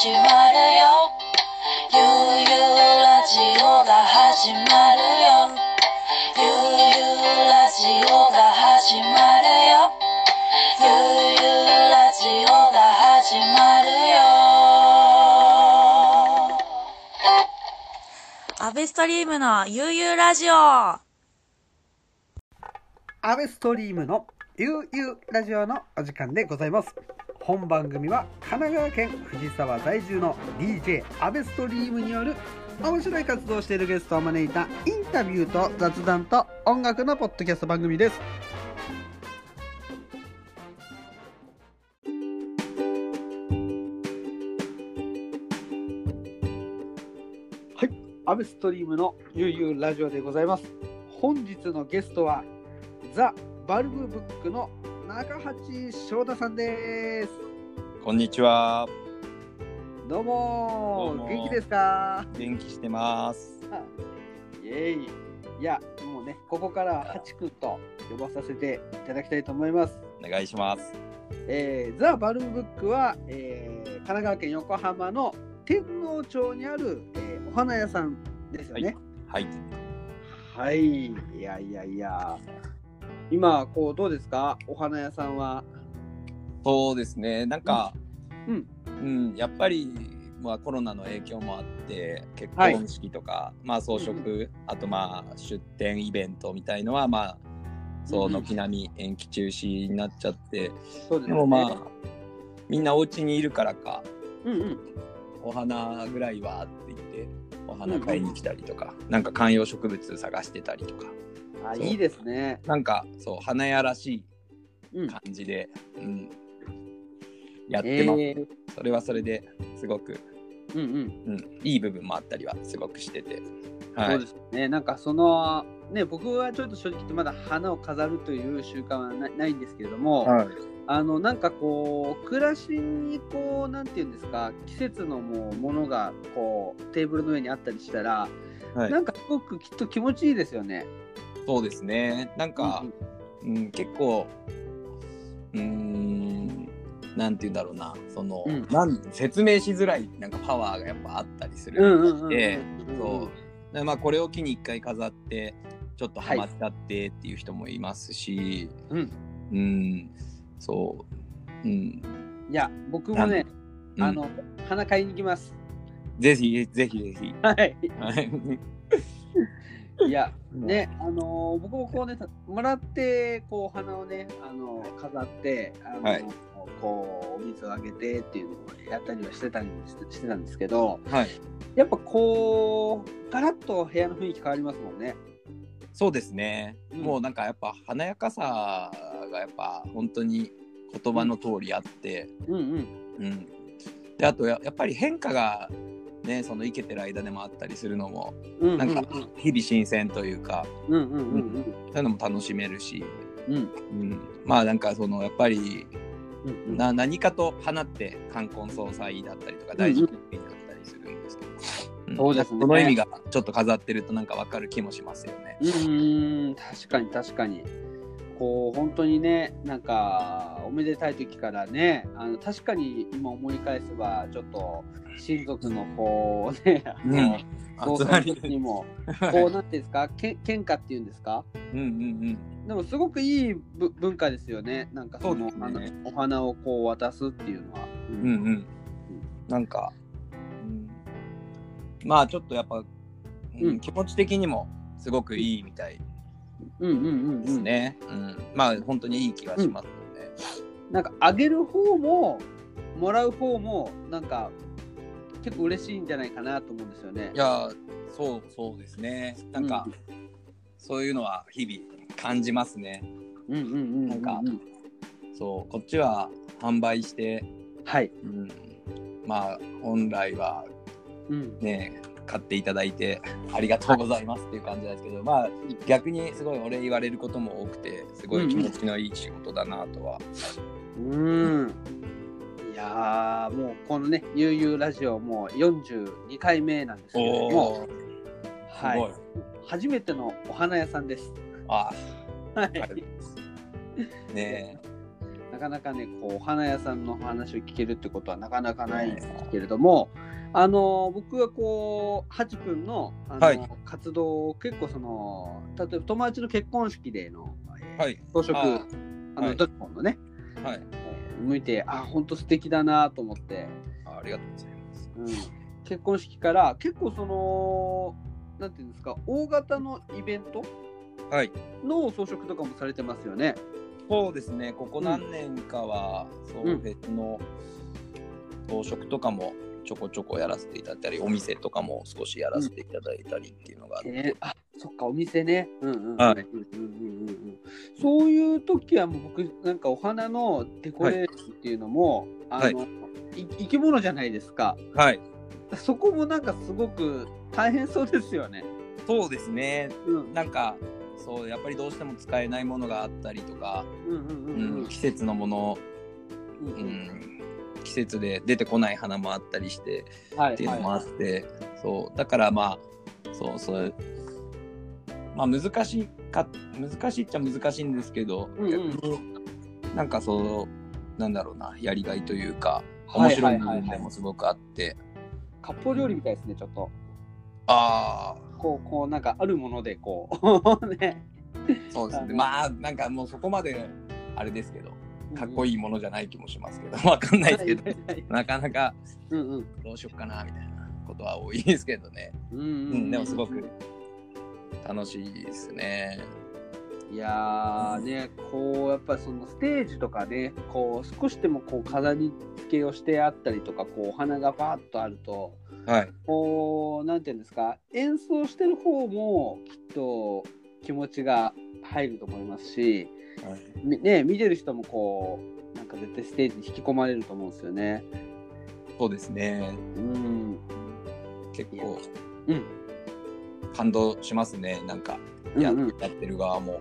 始まるよ。ゆうゆうラジオが始まるよ。ゆうゆうラジオが始まるよ。ゆうゆうラジオが始まるよ。アベストリームのゆうゆうラジオ。アベストリームのゆうゆうラジオのお時間でございます本番組は神奈川県藤沢在住の DJ アベストリームによる面白い活動をしているゲストを招いたインタビューと雑談と音楽のポッドキャスト番組です。はいアベストリームのゆうゆうラジオでございます。本日のゲストはザ・バルブブックの中八翔太さんです。こんにちは。どうも。元気ですか？元気してます。イエイ。いやもうねここからはハチ君と呼ばさせていただきたいと思います。お願いします。えーザ・バルブブックは、えー神奈川県横浜の天皇町にある、えーお花屋さんですよね。はい。はい、いやいやいや今こうどうですか？お花屋さんは。そうですね。なんか、うん。うん、やっぱり、まあコロナの影響もあって、結はい婚式とか、まあ装飾、あとまあ出店イベントみたいのは、まあ、そううんうん軒並み延期中止になっちゃって、そうですね。でもまあ、みんなお家にいるからか、うんうん。お花ぐらいはって言って、お花買いに来たりとか、なんか観葉植物探してたりとか、あいいですね。なんかそう花屋らしうん。い感じで、うん。やってます、え。ーそれはそれですごく、うんうん。うん、いい部分もあったりはすごくしてて、はい。そうですね。なんかそのね僕はちょっと正直言ってまだ花を飾るという習慣はなないんですけれども、はい。あのなんかこう暮らしにこうなんていうんですか季節のもうものがこうテーブルの上にあったりしたら、はい。なんかすごくきっと気持ちいいですよね。そうですね。なんか、うん結構うーんなんて言うんだろうな。その、うん。なん説明しづらいなんかパワーがやっぱあったりする、うんうんうんうんでまあこれを機に一回飾ってちょっとハマっちゃってっていう人もいますし、うん。うん、そう、うん、いや僕もね、うん。あの花買いに行きます。ぜひぜひぜひ。はい。はいいやね、あの僕もこうねもらってこうお花をねあの飾ってあの、はい。こうお水をあげてっていうのをやったりはしてたりしてしてたんですけどはい、やっぱこうガラッと部屋の雰囲気変わりますもんね。そうですね、うん。もうなんかやっぱ華やかさがやっぱ本当に言葉の通りあって、うんうん。うん、であとややっぱり変化がねその生けてる間でもあったりするのもうんうんなんか日々新鮮というかうんうんうんそういうのも楽しめるし、うん。うん。うん、まあなんかそのやっぱりうんうん。な何かと花って冠婚葬祭だったりとか大事な意味だったりするんですけど、ん。そうですね。その意味がちょっと飾ってるとなんかわかる気もしますよね。うーん。確かに確かにこう本当にねなんかおめでたい時からねあの確かに今思い返せばちょっと親族のこうね、あのうん。葬祭の時にもこうなんていうんですか？け喧嘩っていうんですか？うんうんうん。でもすごくいいぶ文化ですよね。なんかそのそうですね。お花をこう渡すっていうのは。ううんうん。なんか、うん、まあちょっとやっぱ、うんうん。気持ち的にもすごくいいみたいですね。うんまあ本当にいい気がしますので。なんかあげる方ももらう方もなんか結構嬉しいんじゃないかなと思うんですよねい。やそうそうですね。なんか、うそういうのは日々感じますね。うんうんうんうんなんかそうこっちは販売して、はい。うん、まあ本来はうんね買っていただいてありがとうございますっていう感じなんですけど、まあ逆にすごいお礼言われることも多くてすごい気持ちのいい仕事だなとは、うん。いやーもうこのね「ゆうゆうラジオ」もう42回目なんですけれども、はい。い、初めてのお花屋さんです。あはい。はいねなんかなかねこうお花屋さんの話を聞けるってことはなかなかないんですけれども、あの僕はこうハチ君のあの、はい活動を結構その例えば友達の結婚式での、えーはい装飾ああの、はいドラゴンのね、はい。えー向いてあ本当素敵だなと思って、あありがとうございます。うん、結婚式から結構そのなんていうんですか大型のイベントはい。の装飾とかもされてますよね。そうですね、ここ何年かは、そううんフェスの装飾とかもちょこちょこやらせていただいたり、お店とかも少しやらせていただいたりっていうのがあって、えーあそっかお店ね。うんうんうんはいうんうんうん。うんそういう時はもう僕なんかお花のデコレーションっていうのも、あの、い生き物じゃないですか。はい、そこもなんかすごく大変そうですよね。そうですね、うん。なんか、そう、やっぱりどうしても使えないものがあったりとか、うんうんうんうん。うん季節のもの、うんうん。うん、季節で出てこない花もあったりしてはい。っていうのもあはって、そう。だからまあそうそう。まあ難しいか難しいっちゃ難しいんですけど、うんうん。なんかそうなんだろうなやりがいというかはい面白い部はいはい。はい分でもすごくあって、い。割烹料理みたいですねちょっと。あこうこうなんかあるものでこう ね。あそうですね。あの。まあなんかもうそこまであれですけどかっこいいものじゃない気もしますけど わかんないですけどはいはいはいなかなかうんうんどうしよっかなみたいなことは多いですけどね。うんうんうん、でもすごく楽しいですね。いやーねこうやっぱりそのステージとかねこう少しでもこう飾り付けをしてあったりとかこうお花がバーッとあるとはい。こうなんていうんですか演奏してる方もきっと気持ちが入ると思いますし、みね、見てる人もこうなんか絶対ステージに引き込まれると思うんですよね。そうですね。うん、結構うん感動しますね。なんかや,、ってる側も。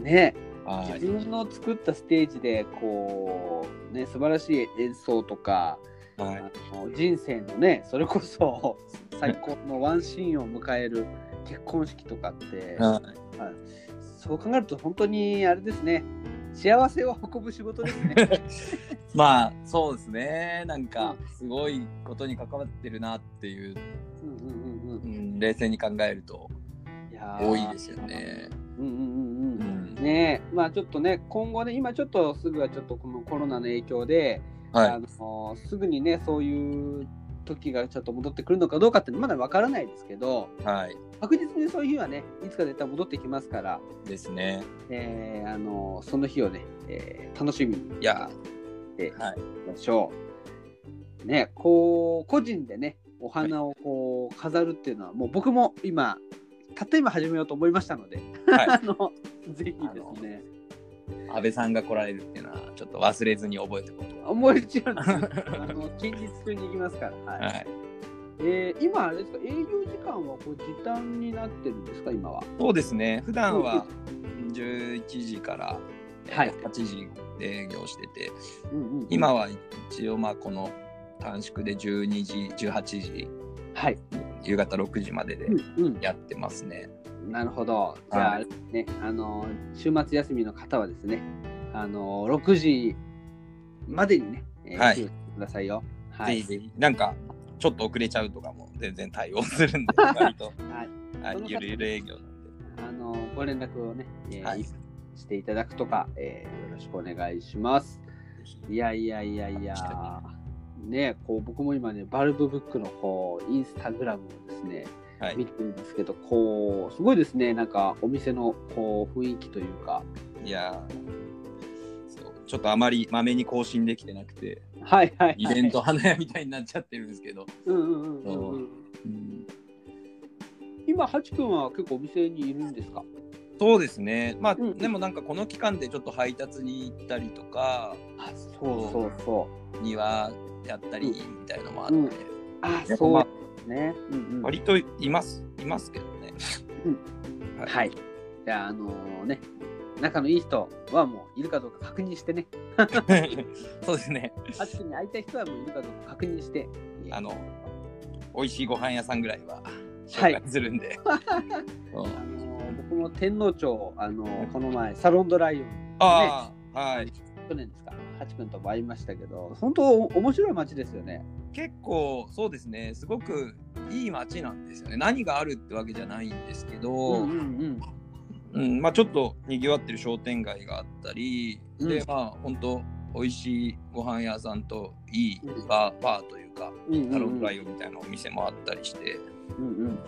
ねはい。自分の作ったステージでこうね素晴らしい演奏とかはい。あの人生のねそれこそ最高のワンシーンを迎える結婚式とかって、はいそう考えると本当にあれですね幸せを運ぶ仕事ですね。まあそうですね。なんかすごいことに関わってるなっていう、うんうんうんう、うんん、冷静に考えると多いですよね。うんうんうんううんん。ねえまあちょっとね今後ね今ちょっとすぐはちょっとこのコロナの影響で、あはい。のすぐにねそういう時がちょっと戻ってくるのかどうかってまだわからないですけどはい。確実にそういう日はねいつか絶対戻ってきますから、ですね。えーあのその日をね、えー楽しみにいや、してい。きましょう。ねこう個人でねお花をこう飾るっていうのはもう僕も今たった今始めようと思いましたので、はい あのぜひですね安倍さんが来られるっていうのはちょっと忘れずに覚えておこうと。思いちゃうんですよ。あの近日中に行きますから、はい。はい。えー今あれですか？営業時間はこう時短になってるんですか？今は。そうですね。普段は11時からはい。8時で営業してて、うんうんうん。今は一応まあこの短縮で12時、18時、はい、夕方6時まででうんうん、やってますね。なるほど。じゃあ、ねあの週末休みの方はですねあの6時までにね、えーはい。来てくださいよ。はい。ぜひぜひ、なんかちょっと遅れちゃうとかも全然対応するんで、割と、はい。ゆるゆる営業なんで。あのご連絡をね、えーはい。していただくとか、えーよろしくお願いします。いやいやいやいや、ね、こう僕も今ね、バルブブックのこうインスタグラムをですね、はい見てるんですけど、こうすごいですね、なんかお店のこう雰囲気というか、いやー。そう。ちょっとあまりまめに更新できてなくて、はいはい、はい、イベント花屋みたいになっちゃってるんですけど、うんうんうんうんうん、うん。今、ハチ君は結構お店にいるんですか？そうですね。まあ、うんでもなんかこの期間でちょっと配達に行ったりとか、あそうそうそう。庭やったりみたいのもあって、うん。あそうまあね。うんうん割といます、いますけどね。はいはい。じゃあ、あのね、仲のいい人はもういるかどうか確認してね、そうですね。ハチ君に会いたい人はもういるかどうか確認して、あの、美味しいご飯屋さんぐらいははい紹介するんで。そ うあの僕も天皇町、あのこの前、サロンドライオン、ね、ああ、はい。去年ですか、ハチ君とも会いましたけど、本当面白い街ですよね。結構そうですね。すごくいい街なんですよね。何があるってわけじゃないんですけど、うんうんうん。まあ、ちょっとにぎわってる商店街があったり、うん。でまあ本当美味しいご飯屋さんといいバー,、バーというかうんうんうん。タロフライオみたいなお店もあったりして。うんうん。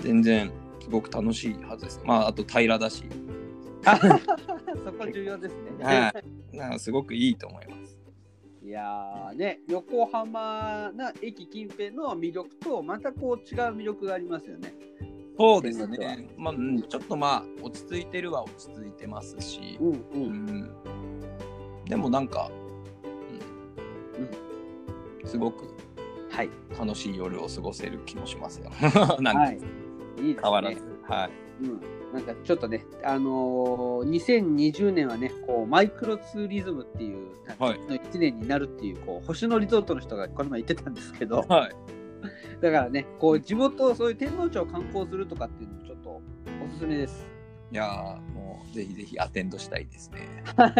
全然すごく楽しいはずです。まああと平らだし、あ そこ重要ですね。はい、なすごくいいと思いますいやーね、横浜な駅近辺の魅力とまたこう違う魅力がありますよね。そうですね、まあうん、ちょっとまあ落ち着いてるは落ち着いてますし、うんう。うんん、でもなんか、うんすごくはい。楽しい夜を過ごせる気もしますよ。なんかはい。いいですね。変わらず。はい。うん。なんかちょっとね、あのー、2020年はね、こうマイクロツーリズムっていう、はいの1年になるっていう、こう星野リゾートの人がこの前言ってたんですけど、はい。だからね、こう地元、そういう天皇町を観光するとかっていうのもちょっとおすすめです。いやーもうぜひぜひアテンドしたいですね。はい。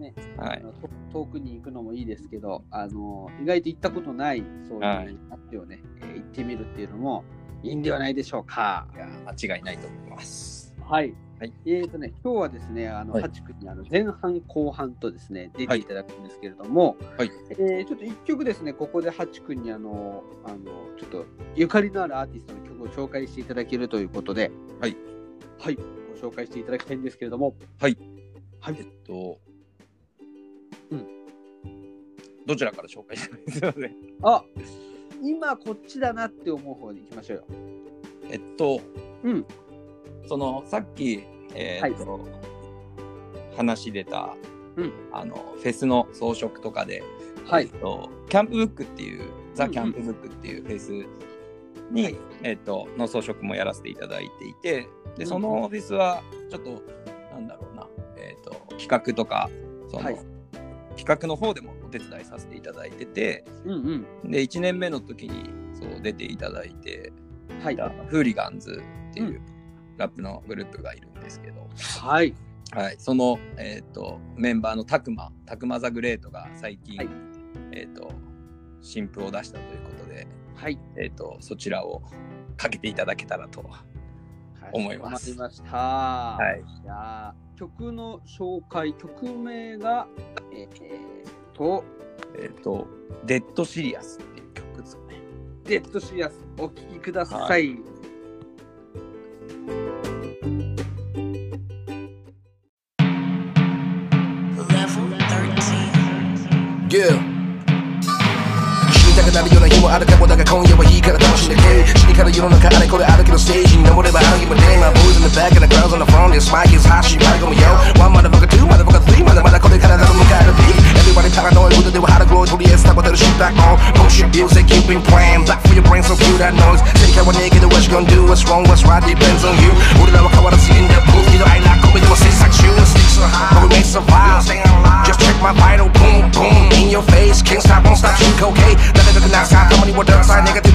ね はい。遠くに行くのもいいですけど、あの意外と行ったことないそういうはい街をね、えー行ってみるっていうのもいいんではないでしょうか。いやー間違いないと思います。はい。はいえーとね、今日はですね、あの、はいハチ君にあの前半後半とですね、出ていただくんですけれども、はいえーちょっと一曲ですね、ここでハチ君にあの、あの、ちょっとゆかりのあるアーティストの曲を紹介していただけるということで、はい。はい、ご紹介していただきたいんですけれども、はい。はいえっと、うん。どちらから紹介したらいいですかね？あ今こっちだなって思う方に行きましょうよ。えっと、うん。そのさっき、えーっと話出た、うん。あのフェスの装飾とかで、はい。えっとキャンプブックっていうザ・キャンプブックっていうフェスに、はい。えっとの装飾もやらせていただいていてでそうん。のフェスはちょっとなんだろうな、えっと企画とかその、はい。企画の方でもお手伝いさせていただいててうんうん。で1年目の時にそう出ていただいてはい。フーリガンズっていううラップのグループがいるんですけど、はい。はい、その、えー、とメンバーのタクマ、 Takuma The Great が最近、はいえー、と新譜を出したということで、はい。えー、とそちらをかけていただけたらと。思いますました。はい。じゃあ、曲の紹介、曲名が、えー、と、えっ、と、 Dead Serious っていう曲ですかね。 Dead Serious、お聴きください。は Level 13. Yeah 死にたくなるような日もあるかもだが今夜はいいから楽しんでけ死にから世の中あれこれあるけどステージに登ればある日も day My boys in the back and the crowds on the front This mic is hot しまい込むよ One motherfucker two motherfucker three まだまだこれからだろ迎える big Everybody paranoid ことでは腹黒いとりあえず保てる shit back on Bullshit music you've been playing Black for your brain so cue that noise 正解はねえけど what you gonna do What's wrong what's right depends on you 俺らは変わらず in the booth けど I like 込めても制作中 Sticks so high but we may survive Just check my vital boom boom in your face Can't stop won't stop 進行形誰だかなさたまにはダークサイネガテ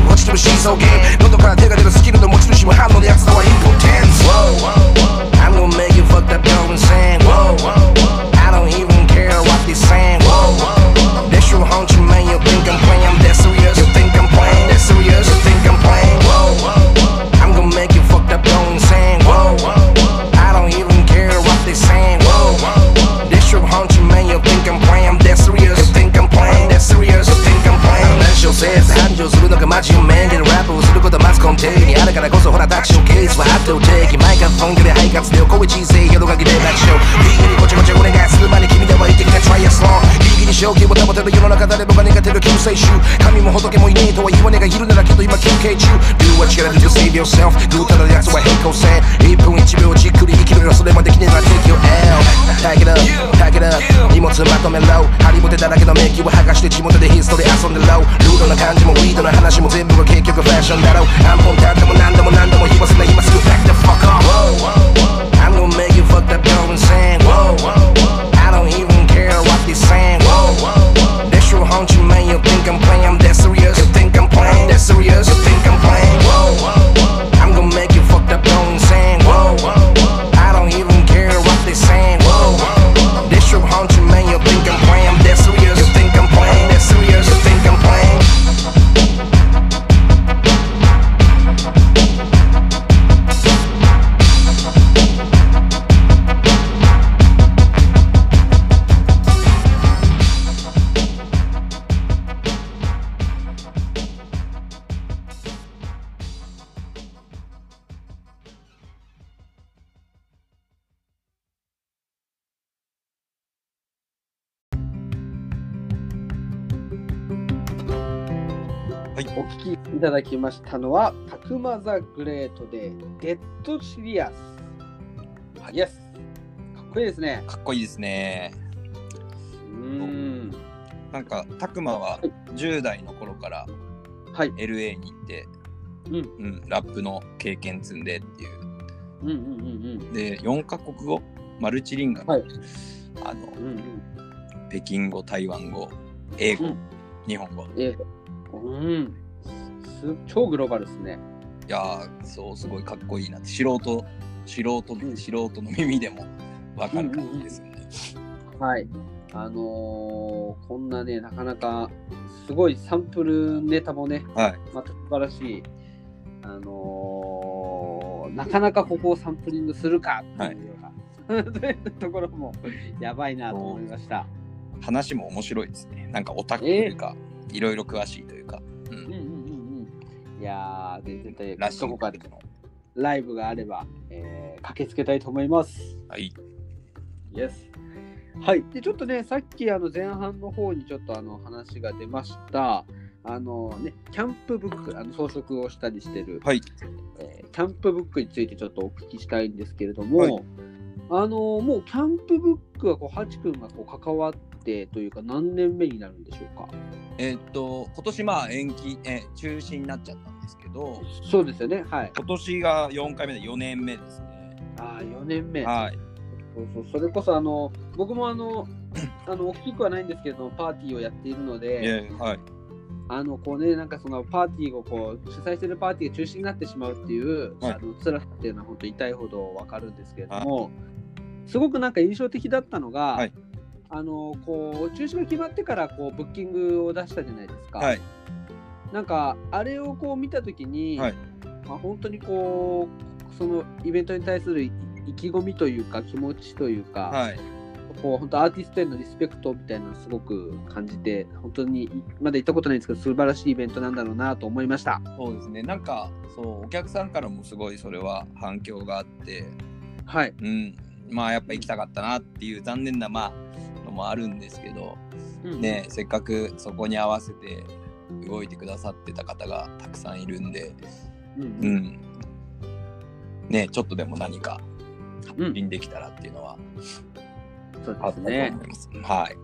だきましたのは、たくまザグレートで、デッドシリアス。イエス。かっこいいですね。かっこいいですね。うーん。なんか、たくまは10代の頃からはい。LA に行って、うん。うん、ラップの経験積んでっていう。うんうんうんで、4カ国語、マルチリンガル、はいあの、うん。うんうん。北京語、台湾語、英語、うん日本語。えうん。す超グローバルですね。いやー、そう、すごいかっこいいなって、素人、素人、うん素人の耳でもわかる感じですよね。はい。あのーこんなね、なかなかすごいサンプルネタもね、はい。また素晴らしい。あのーなかなかここをサンプリングするかっていうような、というところもやばいなと思いました。話も面白いですね。なんかオタクというか、いろいろ詳しいというか。うんうん。いやー、で絶対らしいどこかでライブがあれば、えー駆けつけたいと思います。はい。イエス。はい。で、ちょっとね、さっきあの前半の方にちょっとあの話が出ました。あのね、キャンプブック、あの装飾をしたりしてる、はい。えーキャンプブックについてちょっとお聞きしたいんですけれども、はいあのもうキャンプブックはこうハチ君がこう関わってというか何年目になるんでしょうか？えーっと、今年まあ延期、えー中止になっちゃったんですけど、そうですよね。はい。今年が4回目で4年目ですね。ああ、4年目。はい。そうそうそれこそあの僕もあのあの大きくはないんですけれどもパーティーをやっているので、えーはい。あのこうねなんかそのパーティーをこう主催してるパーティーが中止になってしまうっていう、はいあの辛さっていうのは本当痛いほどわかるんですけれども、すごくなんか印象的だったのが、はいあのこう中止が決まってからこうブッキングを出したじゃないですか。はい。なんかあれをこう見たときに、はいまあ、本当にこうそのイベントに対する意意気込みというか気持ちというか、はい。こう本当アーティストへのリスペクトみたいなのをすごく感じて本当にまだ行ったことないんですけど素晴らしいイベントなんだろうなと思いました。そうですね。なんか、そう、お客さんからもすごいそれは反響があって、はい。うん。まあやっぱ行きたかったなっていう残念な、まあ、のもあるんですけど、ね、せっかくそこに合わせて動いてくださってた方がたくさんいるんで、うんううんん。ね、ちょっとでも何かうんリンできたらっていうのはそうあったと思いですね。はい。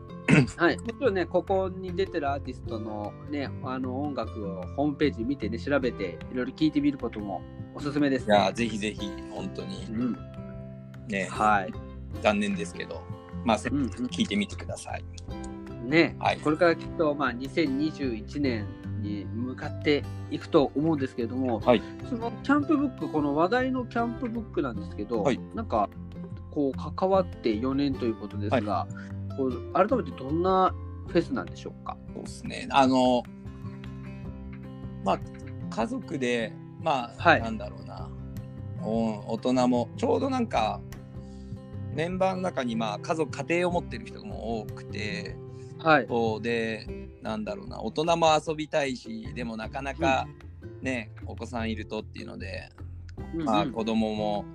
はい。もちろんね、ここに出てるアーティストのね、あの音楽をホームページ見てね、調べていろいろ聞いてみることもおすすめですいや。ぜひぜひ本当にうん。ね、はい。残念ですけど、まあ、聞いてみてください。ね、はい。これからきっと、まあ、2021年に向かっていくと思うんですけれども、はい。そのキャンプブック、この話題のキャンプブックなんですけど、はい。なんか、こう、関わって4年ということですが、こう改めてどんなフェスなんでしょうか？そうですね。あの、まあ、家族で、まあ、はい。なんだろうな、お大人も、ちょうどなんか、メンバーの中に、まあ、家族、家庭を持ってる人も多くて、はい。そうで、なんだろうな、大人も遊びたいし、でもなかなか、ね、お子さんいるとっていうので、うんまあ、子供も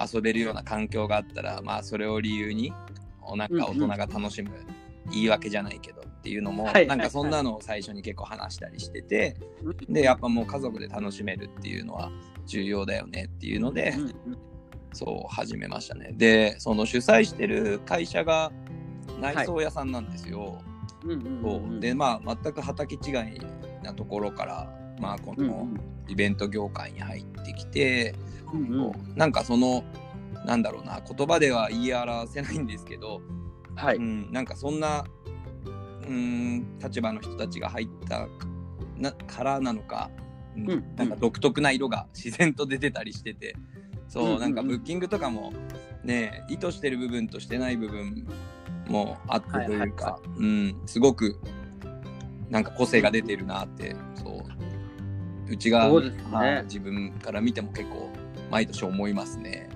遊べるような環境があったら、まあ、それを理由におなんか大人が楽しむ言い訳じゃないけどっていうのも、はい。はいなんかそんなのを最初に結構話したりしてて、でやっぱもう家族で楽しめるっていうのは重要だよねっていうので、うんうんそう始めましたね。でその主催してる会社が内装屋さんなんですよ、そううんでまあ全く畑違いなところからまあこうんのイベント業界に入ってきて、うんうなんかそのなんだろうな言葉では言い表せないんですけど、はい。うん、なんかそんなうん立場の人たちが入ったなからなのか、うんうん。なんか独特な色が自然と出てたりしててそう,、うんうんうん。なんかブッキングとかもね意図してる部分としてない部分もあってというか、はうん、すごくなんか個性が出てるなってそう。うちが、そうね。はい自分から見ても結構毎年思いますね。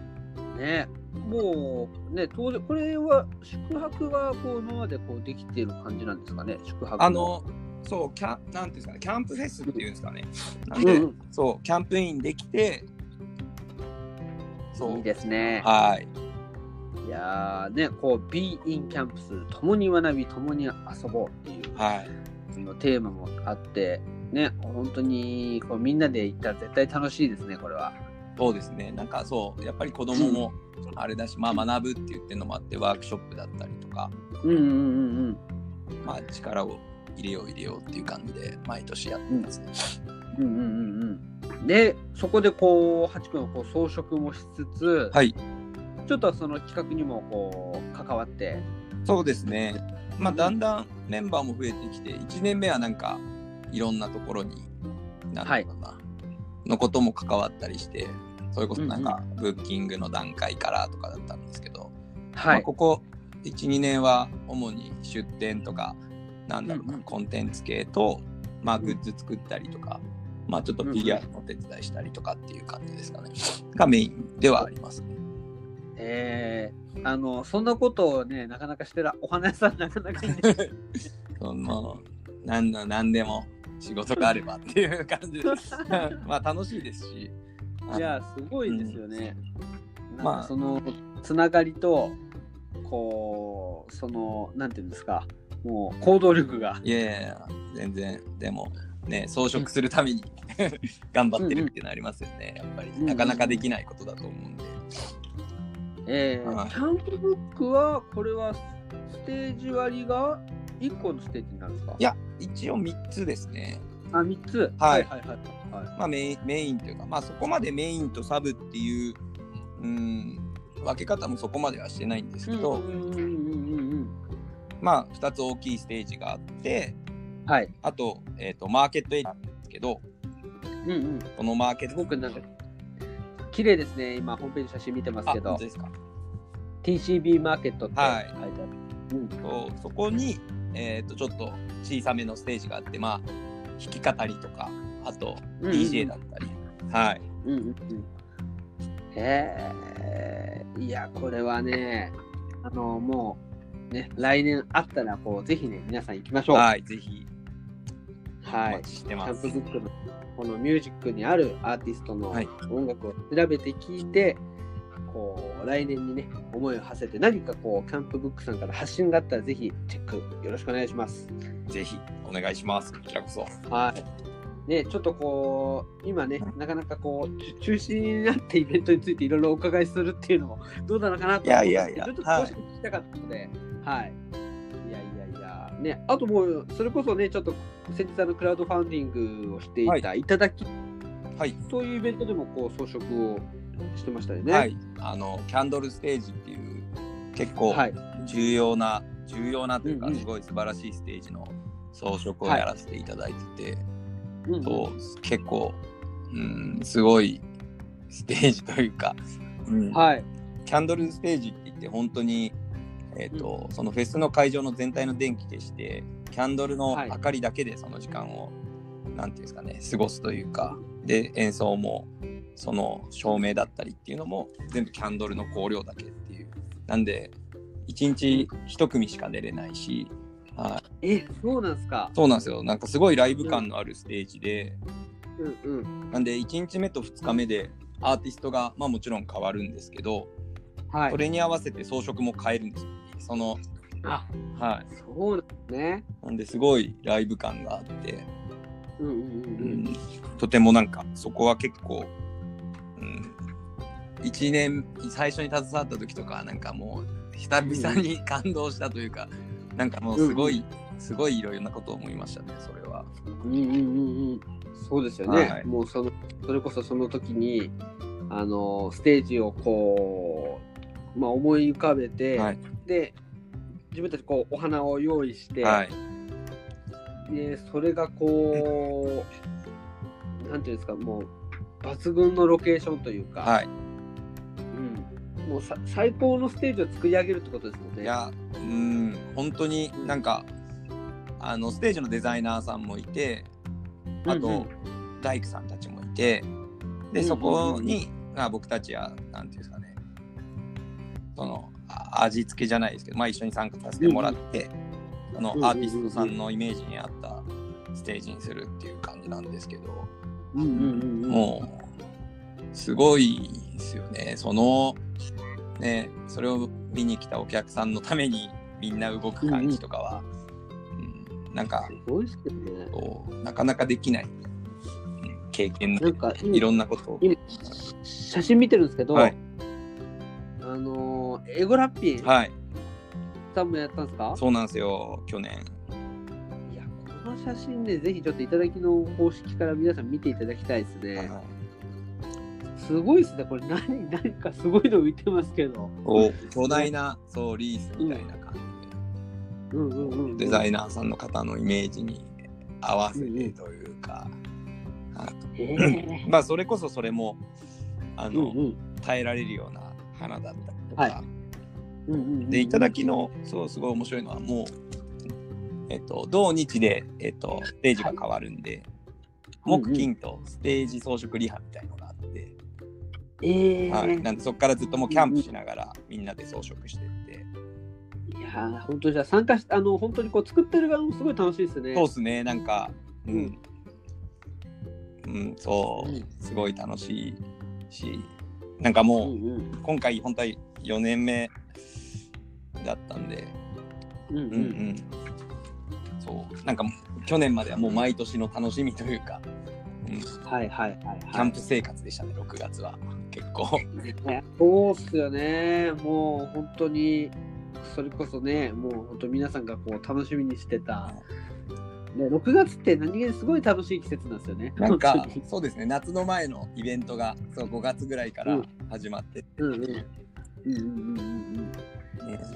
ね、もうね、当然、これは宿泊はこう今までこうできてる感じなんですかね、宿泊あのそうキャンなんていうんですかね？キャンプフェスっていうんですかね。なんで、うんうん。そうキャンプインできてそういいですね。はいいやーね、こう、Be in キャンプス、共に学び、共に遊ぼうっていうはいそのテーマもあって、ね、本当にこうみんなで行ったら絶対楽しいですね、これは。そうですね。なんかそう、やっぱり子供もあれだし、まあ学ぶって言ってるのもあって、ワークショップだったりとか、うんうんうんまあ力を入れよう入れようっていう感じで毎年やってますね。うん。うんうんうんうん。で、そこでこう、ハチ君はこう装飾もしつつ、はい。ちょっとその企画にもこう、関わって、そうですね。まあだんだんメンバーも増えてきて、1年目はなんかいろんなところに、なんだろうな、のことも関わったりして、それこそなんかブッキングの段階からとかだったんですけど、まはい。あここ12年は主に出店とかなんだろうな、うんうんコンテンツ系と、まあ、グッズ作ったりとか、まあ、ちょっと PR のお手伝いしたりとかっていう感じですかね、がメインではありますね。えー、あの、そんなことをね、なかなかしてるお花屋さんなかなかいない。そのなんだなんでも仕事があればっていう感じです。まあ楽しいですし。いや、すごいですよね。なんまあかその、つながりと、こう、その、なんていうんですか、もう行動力が。いやいや全然でもね装飾するために頑張ってるっていうのありますよねやっぱり、うんなかなかできないことだと思うんで。えーはいキャンプブックは、これはステージ割が1個のステージになるんですか？いや一応3つですね。あ、3つ。はいはいはいはい。はいまあ、メインメインというか、まあ、そこまでメインとサブっていううん分け方もそこまではしてないんですけど。まあ、2つ大きいステージがあってはい。あと,、えー、とマーケットエリアなんですけどうんうん。このマーケットすごくなんか、綺麗ですね。今、ホームページ写真見てますあけど本当。ですか？TCB マーケットって書いてはいある。うんとそこに、えー、とちょっと小さめのステージがあって、まあ、弾き語りとかあとうんうん DJ だったり、はいうんうんうん。へえ、いや、これはね、あの、もう、ね、来年あったら、こう、ぜひね、皆さん行きましょう。はい、ぜひおはい。してキャンます。プブックのこのミュージックにあるアーティストのはい音楽を調べて聞いて、こう来年にね思いを馳せて何かこうキャンプブックさんから発信があったらぜひチェックよろしくお願いします。ぜひお願いします。こちらこそ。はい。ね、ちょっとこう今ねなかなかこうち中止になってイベントについていろいろお伺いするっていうのもどうなのかなと思うんですけどいやいやいやちょっと少し聞きたかったので、はい。ねあともうそれこそねちょっと先日あのクラウドファンディングをしていた、はいいただきはい。そういうイベントでもこう装飾をしてましたよね。はい。あの、キャンドルステージっていう結構はい。重要な、重要なというか、すごい素晴らしいステージの装飾をやらせていただいてて、うんうんそう結構、うん、すごいステージというか、うんはい。キャンドルステージって言って本当に、えーとそのフェスの会場の全体の電気消してキャンドルのはい明かりだけでその時間を、なんていうんですかね過ごすというかで演奏もその照明だったりっていうのも全部キャンドルの光量だけっていうなんで1日1組しか出れないし、はい、え、そうなんですか？そうなんですよなんかすごいライブ感のあるステージで、うんうん。なんで1日目と2日目でアーティストが、まあ、もちろん変わるんですけど、はいそ。れに合わせて装飾も変えるんですよ。そのあ、はい。そうなんですね。なんですごいライブ感があって、うんうんううんん、とてもなんかそこは結構、うん、1年最初に携わった時とかなんかもう久々に感動したというか、なんかもうすごい、すごいいろいろなことを思いましたねそれは。うん。うんうんうんうん。そうですよね。はいもうその、それこそその時に、あの、ステージをこう、まあ思い浮かべて、はいで、自分たちこうお花を用意して、はい。でそれがこうなんていうんですかもう抜群のロケーションというか、はい。うん、もうさ最高のステージを作り上げるってことですもんね。いやうん。本当になんかあのステージのデザイナーさんもいてあと、うんうん。大工さんたちもいてでうんそこに、まあ、僕たちはなんていうんですかねそのあ味付けじゃないですけど、まあ、一緒に参加させてもらって、そのうんアーティストさんのイメージに合ったステージにするっていう感じなんですけど、うんうんうんうん。もうすごいですよね。そのねそれを見に来たお客さんのためにみんな動く感じとかは、うんなんかすごいっすよね。こうなかなかできない。うん経験なんかいろんなことを。今写真見てるんですけど、はいあのーエゴラッピー。はい、さんもやったんですか、そうなんですよ、去年。いや、この写真ね、ぜひちょっといただきの公式から皆さん見ていただきたいですね。はい。すごいですね、これ何、何かすごいの浮いてますけど。こう巨大なそうリースみたいな感うん。うんうんうん、じで、デザイナーさんの方のイメージに合わせてというか、まあそれこそそれもあの、うんうん。耐えられるような花だったりとか、はい。うんうんうんで、いただきの、そう、すごい面白いのは、もう、えっと、同日で、えっと、ステージが変わるんで、うんうん木、金とステージ装飾リハみたいのがあって、えー。はい、なんでそこからずっともうキャンプしながらみんなで装飾してって、いやー、本当じゃあ参加しあの本当にこう作ってる側もすごい楽しいですね。そうっすね、なんか、ううんん、うん、そう。うん、すごい楽しいし、なんかもう、うんうん。今回、本当は4年目だったんで、うんううんうん。ん、そう。なんか去年まではもう毎年の楽しみというか、うん、キはいはいはいはい。ャンプ生活でしたね6月は。結構。ねそうっすよね。もう本当に、それこそね、もう本当皆さんがこう楽しみにしてた。ね、6月って何気にすごい楽しい季節なんですよね。なんかそうですね。夏の前のイベントがそう5月ぐらいから始まって、うんうん。うんうんうん。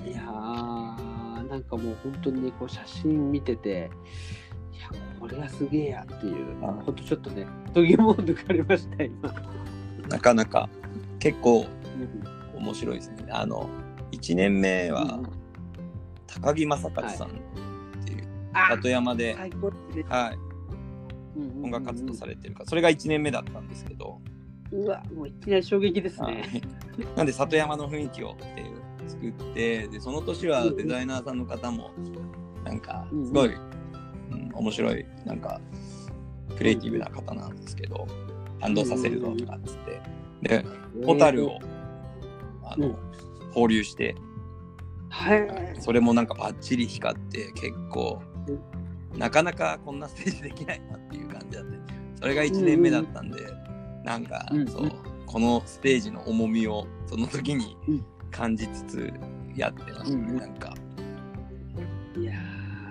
いやー、なんかもう本当にね、こう写真見てて、いや、これがすげえやっていう、あほんとちょっとね、どぎもを抜かれました、今。なかなか結構うん。面白いですね。あの1年目は高木正勝さんってい里山で。はい、音楽活動されてるからそれが1年目だったんですけど、うわ、もういきなり衝撃ですはね。い。なんで里山の雰囲気をっていう作ってでその年はデザイナーさんの方もなんかすごい、うん、面白いなんかクリエイティブな方なんですけど感動させるぞとかっつって。でホタルをあの、うん放流してはい。それもなんかバッチリ光って結構なかなかこんなステージできないなっていう感じだってそれが1年目だったんで、なんか、うん。そうこのステージの重みをその時にうん。感じつつやってましたね、うんなんか。いや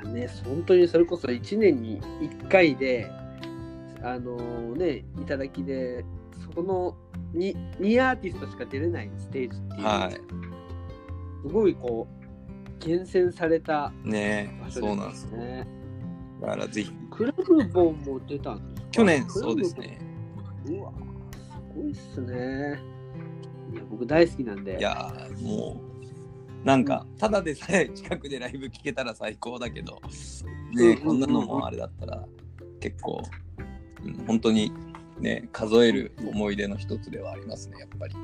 ーね、本当にそれこそ1年に1回で、あのーね、いただきで、そこの 2, 2アーティストしか出れないステージっていう、はい。すごいこう、厳選されたね場所そうなんですよ。ね。だからぜひクラブボンも出たんですか？去年そうです。ねうわ、すごいっすね。いや、僕大好きなんで。いやーもうなんかただでさえ近くでライブ聴けたら最高だけどねこんなのもあれだったら結構、うん、本当にね数える思い出の一つではありますねやっぱり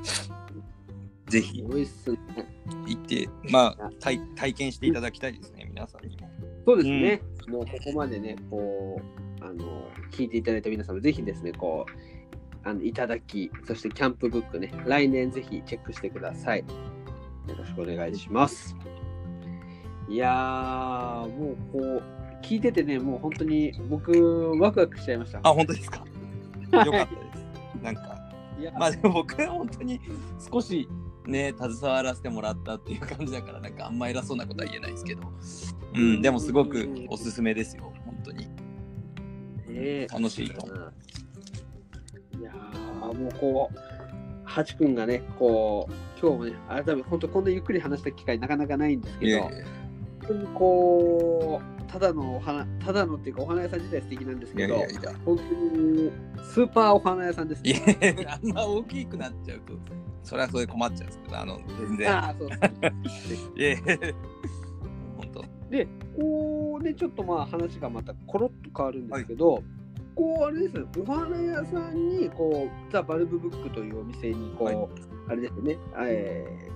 ぜひ。行ってまあ体体験していただきたいですね皆さんにもそうですね。もうここまでね、こう、あの、聞いていただいた皆さんもぜひですね、こう、あのいただき、そしてキャンプブックね、来年ぜひチェックしてください。よろしくお願いします。いやー、もうこう、聞いててね、もう本当に僕、ワクワクしちゃいました。あ本当ですか？よかったですなんかいやまあでも僕は本当に少しね携わらせてもらったっていう感じだからなんかあんま偉そうなことは言えないですけど。うん。でもすごくおすすめですよ本当に。ね楽しいと。思ういやーもうこう、ハチ君がね、こう、今日もね、改めて本当こんなゆっくり話した機会なかなかないんですけど、いやいや本当にこう、ただのお花、ただのっていうかお花屋さん自体素敵なんですいけど、やいやいや。本当にスーパーお花屋さんですいね。やあんま大きくなっちゃうとそれはそれで困っちゃうんですけどあの全然。ああ、そうです いやいや本当。で、こうね、ちょっとまあ話がまたコロッと変わるんですけど、こうあれですよ、お花屋さんにこうザ・バルブブックというお店にこう、はい。あれですね、えー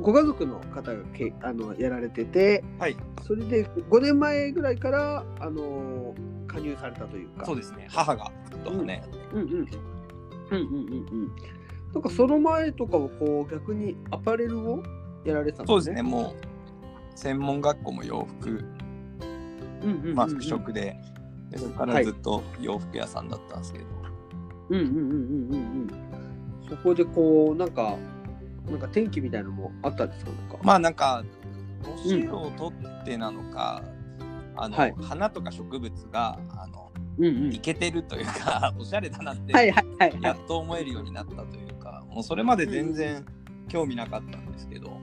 ご家族の方がけあのやられてて、はい。それで5年前ぐらいからあの加入されたというか。そうですね。母がとかね、うんうん。うんうんうんうん。なんかその前とかはこう逆にアパレルをやられてたんそうですね。もう専門学校も洋服。うんうんうんまあ、服飾で。でそこからずっと洋服屋さんだったんですけど、うんうんうんうんうんうん。そこでこう、なんか、なんか天気みたいなのもあったんですか？なんか。まあなんか年を取ってなのか、あのはい。花とか植物があのうんうん。てるというか おしゃれだなって。やっと思えるようになったという。かもうそれまで全然興味なかったんですけど、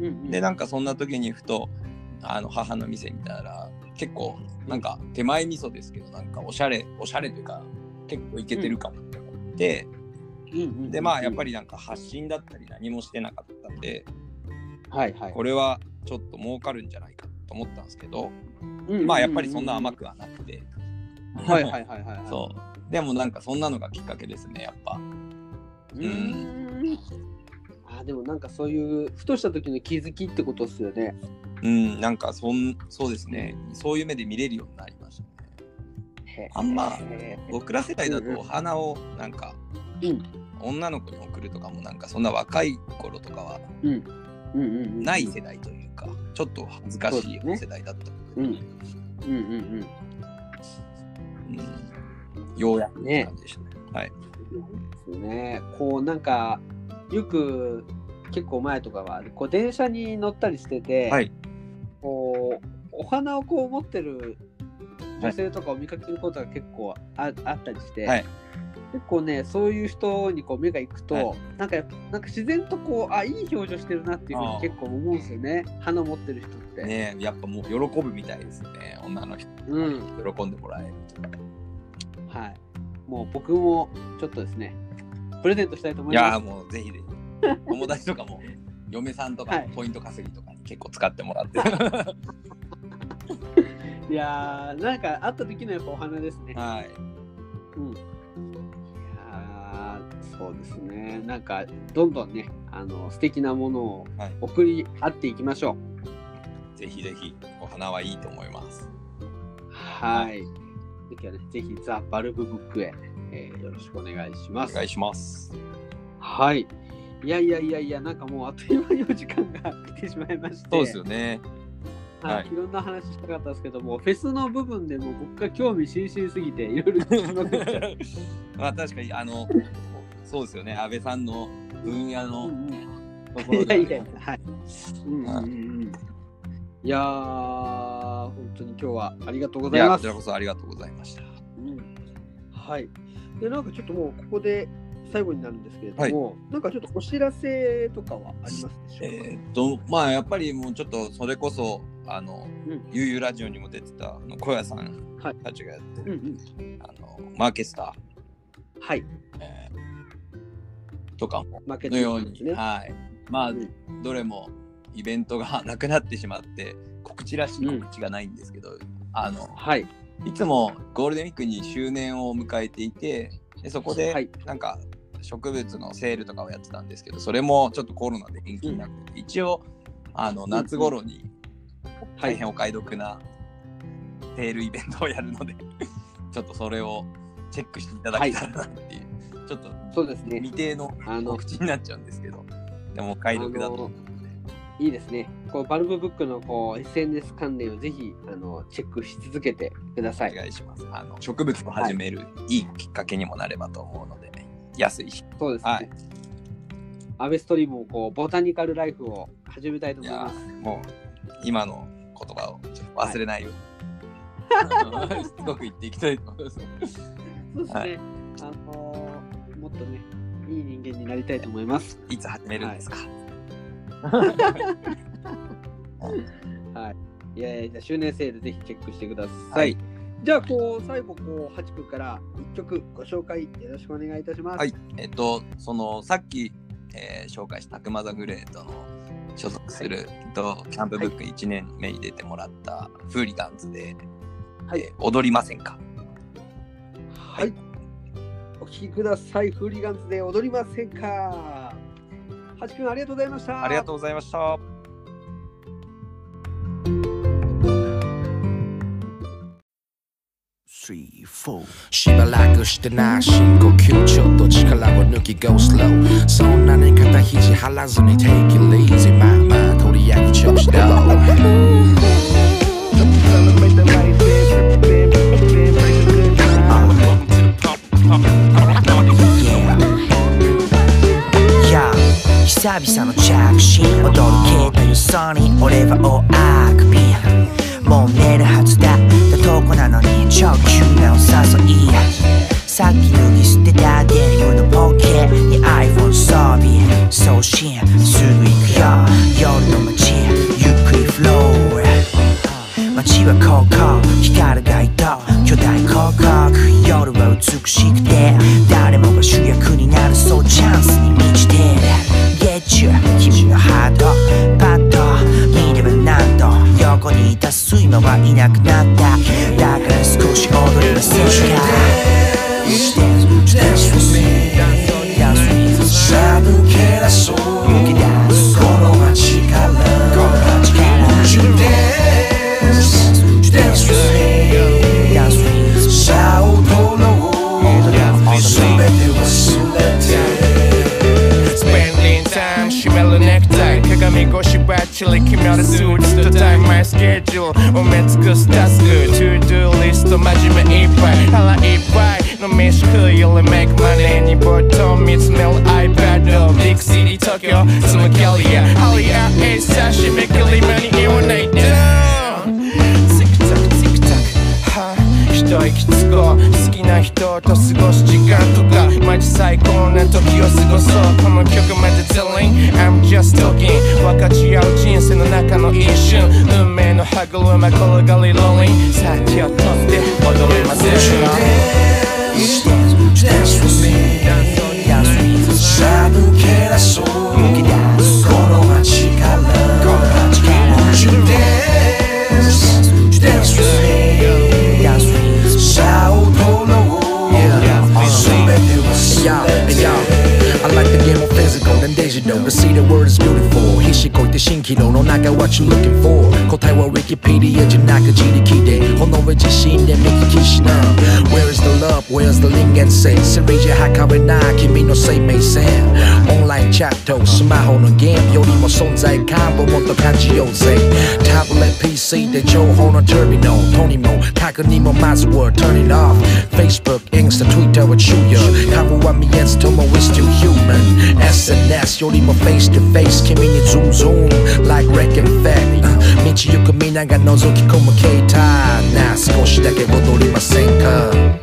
うんうん。でなんかそんな時にふとあの母の店見たら結構なんか手前味噌ですけどなんかおしゃれおしゃれというか結構イケてるかもって思って、うんうんでまあやっぱり、りなんか発信だったり何もしてなかったんではいはい。これはちょっと儲かるんじゃないかと思ったんですけど、うんうんうん。まあやっぱりそんな甘くはなくて、はいはいはいはいはい。そう。でもなんかそんなのがきっかけですねやっぱうーん。あでもなんかそういうふとした時の気づきってことですよね。うんなんかそんそうですね。そういう目で見れるようになりましたね。あんまへ僕ら世代だとお花をなんか、うん。女の子に贈るとかもなんかそんな若い頃とかはーうんうんうんうん。ない世代というか、ちょっと恥ずかしい世代だったので、うんうんうんうん。ようやくって感じでしたね。はいね。こうなんかよく結構前とかはこう電車に乗ったりしてて、はい。こうお花をこう持ってる女性とかを見かけることが結構ああったりして、はい。結構ねそういう人にこう目が行くと、はい。なんかなんか自然とこうあいい表情してるなっていうふうに結構思うんですよね。花持ってる人って。ねやっぱもう喜ぶみたいですね。女の人。うん。喜んでもらえると。かはい。もう僕もちょっとですねプレゼントしたいと思いいます。やーもうぜひぜひ友達とかも 嫁さんとかはいポイント稼ぎとかに結構使ってもらって いやーなんか会った時のやっぱお花ですね。はいうん。いやーそうですね。なんかどんどんねあの素敵なものをはい送り合っていきましょう。ぜひぜひお花はいいと思いますはい。次はねぜひザ・バルブブックへ、えーよろしくお願いします。お願いします。はい。いやいやいやいや、なんかもうあっという間にお時間が来てしまいまして。そうですよね。はい、はい。いろんな話したかったですけども、フェスの部分でも僕が興味津々すぎて、いろいろ聞きまくっちゃう。まあ確かにあのそうですよね。安倍さんの分野のいやいやいや、はい。うんうんうん。うんいやー、本当に今日はありがとうごいざいます。やこちらこそありがとうございました。うん。はい。で、なんかちょっともうここで最後になるんですけれども、なんかちょっとお知らせとかはありますでしょうか、えーっとまあやっぱりもうちょっとそれこそあの、うんゆうゆうラジオにも出てたあの小屋さんはいたちがやってうんる、うん。あのマーケスタはい。ー、えーとかものように、ね。はいまあ、うんどれもイベントがなくなってしまって告知らしい告知がないんですけど、あのはい。いつもゴールデンウィークに周年を迎えていてでそこではい。なんか植物のセールとかをやってたんですけどそれもちょっとコロナで延期になってて、一応あの夏頃に大変お買い得なセールイベントをやるので ちょっとそれをチェックしていただけたらなっていう、ちょっとそうですね。未定の告知になっちゃうんですけどでもお買い得だと。思うのでいいですね。こうバルブブックのこう SNS 関連をぜひあのチェックし続けてください。お願いしますあの植物を始めるいいきっかけにもなればと思うので、安いしそうですね。はいアベストリームもこうボタニカルライフを始めたいと思います。ーもう今の言葉をちょっと忘れないように、すごく言っていきたいと思います。そうですね。はいあのーもっとねいい人間になりたいと思います。いつ始めるんですか、はい。いやいやじゃあ周年セールぜひチェックしてください。はいじゃあこう最後こう8分から1曲ご紹介よろしくお願いいたします。はいえっと、そのさっき、えー紹介したたくまザグレートの所属する、えっとキャンプブック1年目に出てもらったフーリガンズで、はいえー踊りませんか？はい。お聴きください。フーリガンズで踊りませんか？はちくんありがとうございました。ありがとうございました。しばらくしてな深呼吸ちょっと力を抜き Go slow そんなに肩肘張らずに Take it easy まあまあ取り上げ調子だろ久々の着信踊る携帯よそに俺は大あくびもう寝るはずだったとこなのに超急なお誘いさっき脱ぎ捨てたデニムのポケ過ごそうこの曲まで telling I'm just talking. 分かち合う人生の中の一瞬。運命の歯車転がりローリン先を取って踊りません。か Dance with me Dance with me さあ抜け出そう and digital. To see the word is beautiful. 必死こいて新機能の中 What you looking for? 答えは Wikipedia じゃなく自力で己自身で見聞きしな Where is the love? Where's the link and say? セリじゃ測れない君の生命線オンラインチャットスマホのゲームよりも存在感をもっと感じようぜタブレット PC で情報のターミナルとにも確認もまずは Turn it off Facebook、Insta、Twitter は昼夜顔は見えずとも We still human SNS よりも Face to face 君に Zoom zoom like wrecking fact 道行く皆が覗き込む携帯なあ少しだけ戻りませんか?